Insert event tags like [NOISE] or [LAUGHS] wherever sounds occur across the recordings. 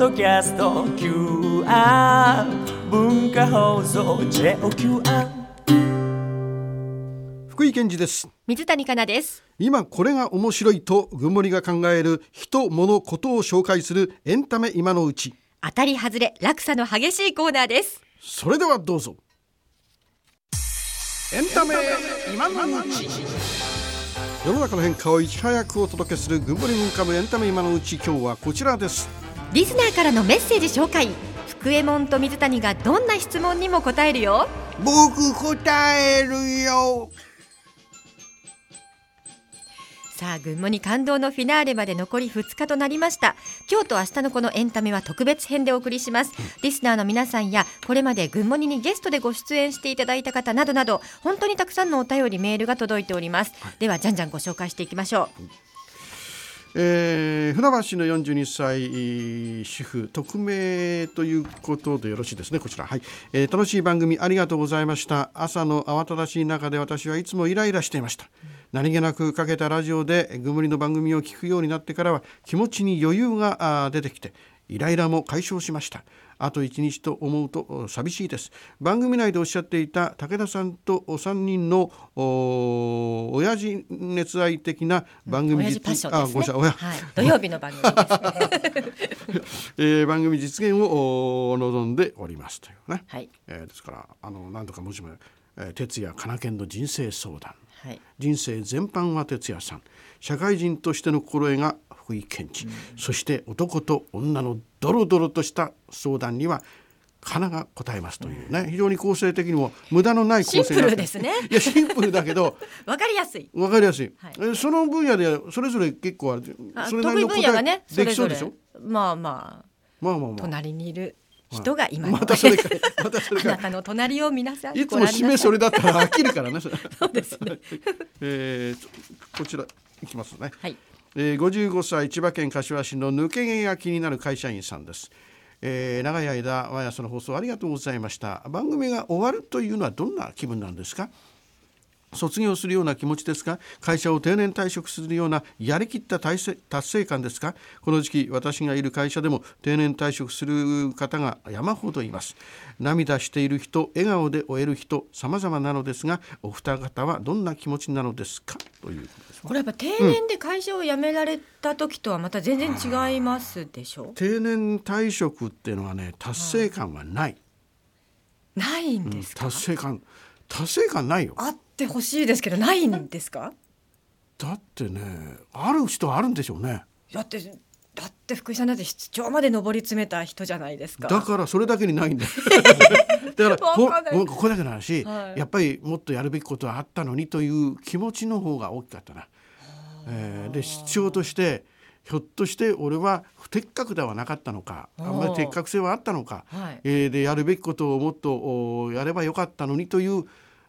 ドキャスト QR 文化放送 JOQR 福井健二です。水谷香奈です。今これが面白いと群森が考える人物ことを紹介するエンタメ今のうち。当たり外れ落差の激しいコーナーです。それではどうぞ。エンタメ今のうち。世の中の変化をいち早くお届けする群森文化部エンタメ今のうち。今日はこちらですリスナーからのメッセージ紹介。福右衛門と水谷がどんな質問にも答えるよ。僕答えるよ。さあ群馬に感動のフィナーレまで残り2日となりました。今日と明日のこのエンタメは特別編でお送りします、リスナーの皆さんやこれまで群馬にゲストでご出演していただいた方などなど本当にたくさんのお便りメールが届いております、ではじゃんじゃんご紹介していきましょうえー、船橋の42歳主婦匿名ということでよろしいですねこちら。はい、えー楽しい番組ありがとうございました。朝の慌ただしい中で私はいつもイライラしていました。何気なくかけたラジオでぐむりの番組を聞くようになってからは気持ちに余裕が出てきてイライラも解消しました。あと一日と思うとお寂しいです。番組内でおっしゃっていた武田さんとお三人のお親父熱愛的な番組親父パッションですね。あごめんなさい親。はい、土曜日の番組です。ね [LAUGHS] えー番組実現をお望んでおりますというね、はい。えーですからあの何とかもしも、えー、哲也かなけんの人生相談。はい。人生全般は哲也さん。社会人としての心得が福井健二、そして男と女のドロドロとした相談には花が答えますというね、非常に構成的にも無駄のない構成シンプルですね。いやシンプルだけど [LAUGHS] わかりやすい。わかりやすい、はい。えーその分野でそれぞれ結構あるあそれなりの答えねできそうでしょ？まあまあ。まあまあまあ。隣にいる人が今の、またそれか。い [LAUGHS] またそれあかないたの隣を皆さんいつも締めそれだだったら飽きるからね。そ [LAUGHS] そうですね。えーこちらいきますね。はいえー、55歳千葉県柏市の抜け毛が気になる会社員さんです。えー長い間毎朝の放送ありがとうございました。番組が終わるというのはどんな気分なんですか？卒業するような気持ちですか？会社を定年退職するようなやりきった達成達成感ですか？この時期私がいる会社でも定年退職する方が山ほどいます。涙している人笑顔で終える人様々なのですがお二方はどんな気持ちなのですか？ということ。これやっぱ定年で会社を辞められた時とはまた全然違いますでしょ？定年退職っていうのはね達成感はない、ないんですか、達成感達成感ないよ。あってほしいですけどないんですか？だってねある人はあるんでしょうね。だってだって福井さんだって室長まで上り詰めた人じゃないですか。だからそれだけにないんだよ。[LAUGHS] だからほわかんない。ごめんこれだけの話、はい。やっぱりもっとやるべきことはあったのにという気持ちの方が大きかったな。えーで室長としてひょっとして俺は不適格ではなかったのかあんまり適格性はあったのか、はい。えーでやるべきことをもっとおやればよかったのにという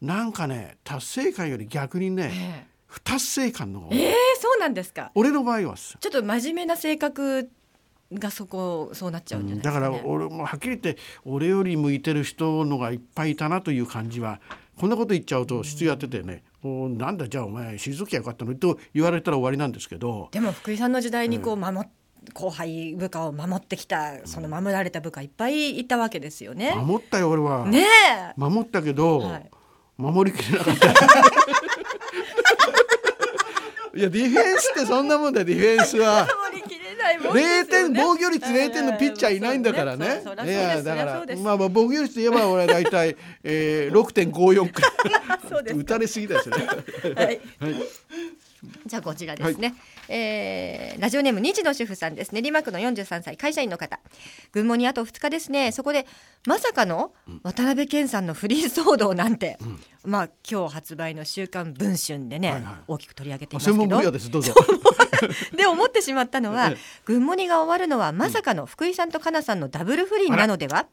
なんかね達成感より逆にね、え不達成感の方がええ？ーそうなんですか？俺の場合はさちょっと真面目な性格がそこそうなっちゃうんじゃないでだかすか、ねら俺もはっきり言って俺より向いてる人のがいっぱいいたなという感じはこんなこと言っちゃうと質やっててね「もうなんだじゃあお前退きゃよかったの？に」と言われたら終わりなんですけどでも福井さんの時代にこう守っ後輩部下を守ってきたその守られた部下いっぱいいたわけですよね。守ったよ俺は、ねえ。守ったけど、はい。守りきれなかった。[LAUGHS] いやディフェンスってそんなもんだよディフェンスは。守りきれないもんですよね。0点防御率0点のピッチャーいないんだからね。いやだからまあまあ防御率といえば俺は大体、えー、6.54くらい。[LAUGHS] そうです打たれすぎだよそれ。はい。はい。じゃあこちらですね、えーラジオネーム日の主婦さんです。練馬区の43歳会社員の方。群馬にあと2日ですね。そこでまさかの渡辺謙さんの不倫騒動なんて、まあ今日発売の「週刊文春」でね、はいはい。大きく取り上げていますけど。専門分野です。どうぞ。[LAUGHS] [LAUGHS] で思ってしまったのはええ「群馬に」が終わるのはまさかの福井さんとかなさんのダブル不倫なのでは？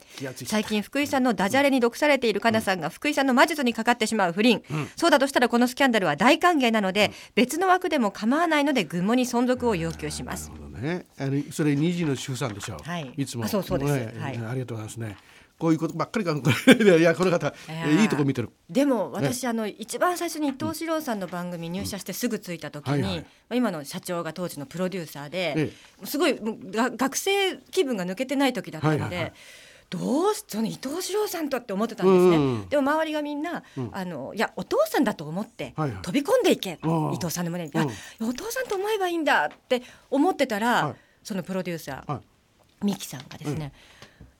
最近福井さんのダジャレに毒されているかなさんが福井さんの魔術にかかってしまう不倫、そうだとしたらこのスキャンダルは大歓迎なので、別の枠でも構わないので群馬に存続を要求します。なるほどね。あのそれ二時の主婦さんでしょ。はいつも。あそうそうです。ね。はい。ありがとうございますね。こういうことばっかりかこれいやこの方、えー。いいとこ見てる。でも私、あの一番最初に伊藤四郎さんの番組入社してすぐ着いた時に、はいはい。まあ今の社長が当時のプロデューサーで、えすごい学生気分が抜けてない時だったので。はいはいはい。どうしその伊藤四郎さんとって思ってたんですね、うんうんでも周りがみんな、あのいやお父さんだと思ってはいはい。飛び込んでいけ、伊藤さんの胸に、うん。あお父さんと思えばいいんだって思ってたら、はい。そのプロデューサー、はい。ミキさんがですね、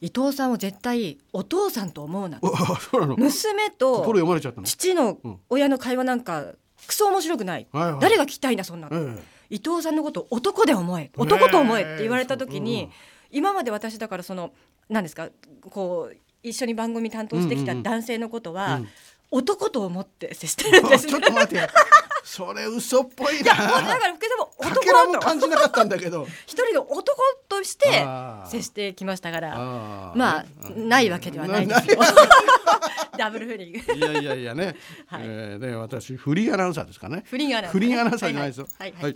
伊藤さんを絶対お父さんと思うな [LAUGHS] 娘と心読まれちゃったの？父の親の会話なんかクソ面白くない、誰が聞きたいんだそんなの、え伊藤さんのことを男で思え。男と思えって言われた時に、うん。今まで私だからその何ですかこう一緒に番組担当してきた男性のことは、うん男と思って接してるんです [LAUGHS] ちょっと待ってそれ嘘っぽいいやもうだなから福井さんもかけらも男と。感じなかったんだけど。一人の男として接してきましたからまあないわけではないんですよ。[LAUGHS] ダブルフリングいやいやいやね、はい。えーね私フリーアナウンサーですかね。フリーアナウンサーフリーアナウンサーじゃないですよ。はいはい。はい。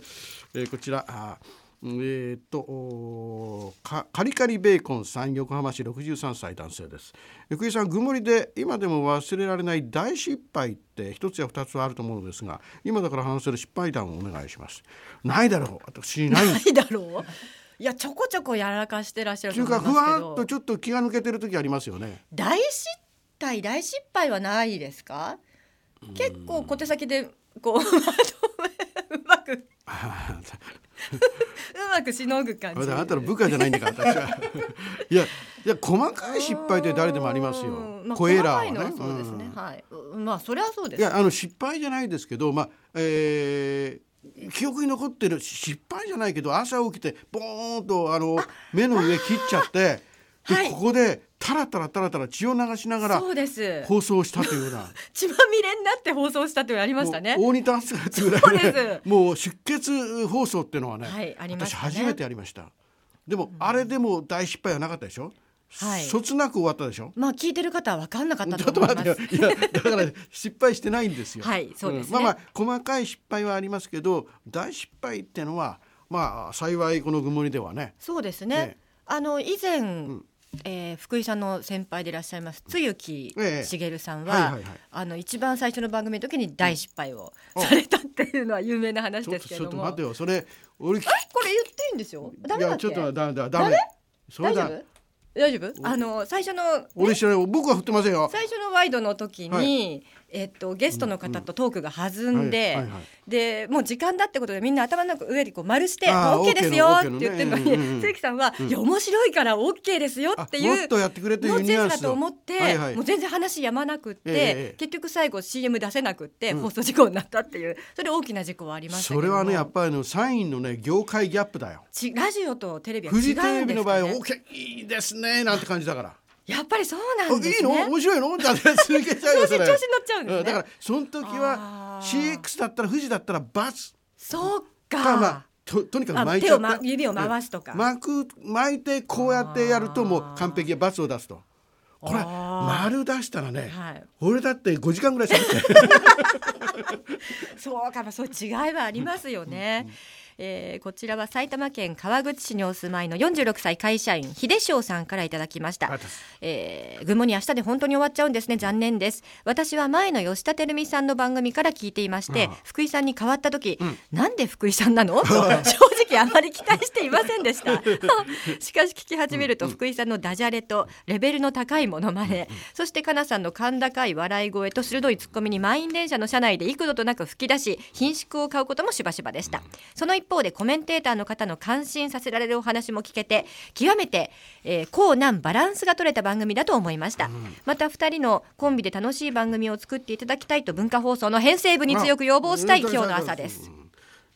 えーこちら。あーえーっとカリカリベーコンさん横浜市63歳男性です。福井さん曇りで今でも忘れられない大失敗って一つや二つあると思うのですが今だから話せる失敗談をお願いします。ないだろう。私ない。ないだろう？[LAUGHS] いやちょこちょこやらかしてらっしゃるというか思いますけど。ふわっとちょっと気が抜けてる時ありますよね。大失態大失敗はないですか？結構小手先でこう [LAUGHS] うまく [LAUGHS] うまくしのぐ感じ。あなたの部下じゃないんだから私は。[LAUGHS] いやいや細かい失敗って誰でもありますよ。うん。まあ、小エラーはね。そうですね、うん。はい。うんまあそれはそうです。いやあの失敗じゃないですけどまあえー記憶に残ってる失敗じゃないけど朝起きてボーンとあの目の上切っちゃってで、はい。ここでタラタラタラタラ血を流しながら放送したというような。[LAUGHS] 血まみれになって放送したというのありましたね。大仁田厚ってぐらいねで [LAUGHS] もう出血放送っていうのはね,、はいありま私初めてやりました。でも、あれでも大失敗はなかったでしょ、はい。そつなく終わったでしょ？まあ聞いてる方は分かんなかったちょっとと思います。待ってよ。いやだから [LAUGHS] 失敗してないんですよ。はいそうですね。ん。まあまあ細かい失敗はありますけど大失敗っていうのはまあ幸いこの曇りではね。そうですね、ええ。あの以前、えー福井さんの先輩でいらっしゃいます露木ええ。茂さんは,、一番最初の番組の時に大失敗を [LAUGHS] されたっていうのは有名な話ちょっとちょっと待ってよそれ。俺えこれ言っていいんですよ？ダメだっけ？いやちょっとダメだ。ダメ。それだ。大丈夫？大丈夫？あの最初の俺知らない。僕は振ってませんよ。最初のワイドの時に、はいえっと、ゲストの方とトークが弾んで、でもう時間だってことでみんな頭の上にこう丸して「あーもう OK ですよ」っての言ってるのに、関さんは、いや面白いから OK ですよ」っていうあもっとやってくれというのニュアンスを。だと思って、はいはい。もう全然話やまなくって、結局最後 CM 出せなくって、放送事故になったっていうそれ大きな事故はありましたそれはねやっぱりあのサインのね業界ギャップだよ。ちラジオとテレビは違うんですか、フジテね、レビの場合 OK いいですねなんて感じだからやっぱりそうなあいいんですね。の？面白いの？だって続けちゃうよ [LAUGHS] それ。調子に乗っちゃうんですね。だからその時は CX だったら富士だったらバツそうか。かまあととにかくあ巻いちゃった手をま指を回すとか。うん巻く巻いてこうやってやるともう完璧バツを出すと。これあ丸出したらね、はい。俺だって5時間ぐらい喋って。[LAUGHS] そうかもそういう違いはありますよね。えーこちらは埼玉県川口市にお住まいの46歳会社員秀翔さんからいただきました。えー、群馬に明日で本当に終わっちゃうんですね。残念です。私は前の吉田照美さんの番組から聞いていましてああ福井さんに変わった時、なんで福井さんなの？と [LAUGHS] 正直あまり期待していませんでした。[LAUGHS] しかし聞き始めると福井さんのダジャレとレベルの高いものまね、そしてかなさんの甲高い笑い声と鋭いツッコミに満員電車の車内で幾度となく吹き出し品縮を買うこともしばしばでした。その一方でコメンテーターの方の感心させられるお話も聞けて極めて、えー、高難バランスが取れた番組だと思いました、また二人のコンビで楽しい番組を作っていただきたいと文化放送の編成部に強く要望したい今日の朝です。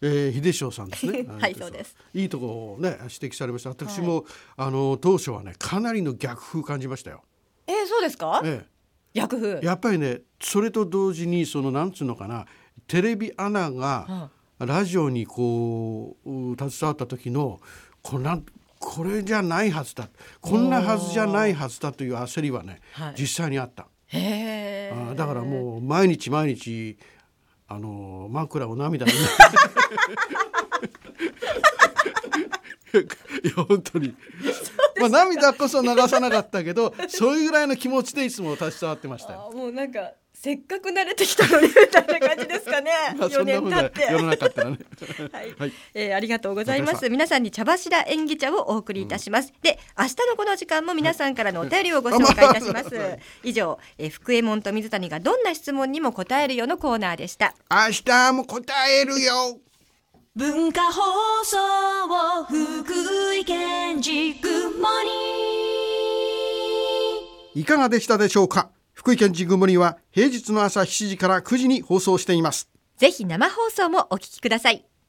えー、秀翔さんですね。[LAUGHS] はいそうです。いいとこをね指摘されました。私も、あの当初はねかなりの逆風感じましたよ。えー、そうですか、え逆風。え、やっぱりねそれと同時にそのなんつうのかなテレビアナがラジオにこうう携わった時のこんなこれじゃないはずだ。こんなはずじゃないはずだという焦りはね、はい。実際にあった。あーだからもう毎日毎日あの枕を涙に。[LAUGHS] いや本当に。まあ涙こそ流さなかったけどそういうぐらいの気持ちでいつも携わってましたもうなんかせっかく慣れてきたのにみたいな感じですかね。[LAUGHS] まあそ4んなふうな年経って。世の中ってね。[LAUGHS] はい、はい。えーありがとうございまごす皆さんに茶柱演技茶をお送りいたします、で明日のこの時間も皆さんからのお便りをご紹介いたします、はい。[LAUGHS] 以上、えー福右衛門と水谷がどんな質問にも答えるよのコーナーでした。明日も答えるよ。文化放送福井県ジグモニいかがでしたでしょうか？福井県ジグモニは平日の朝7時から9時に放送しています。ぜひ生放送もお聞きください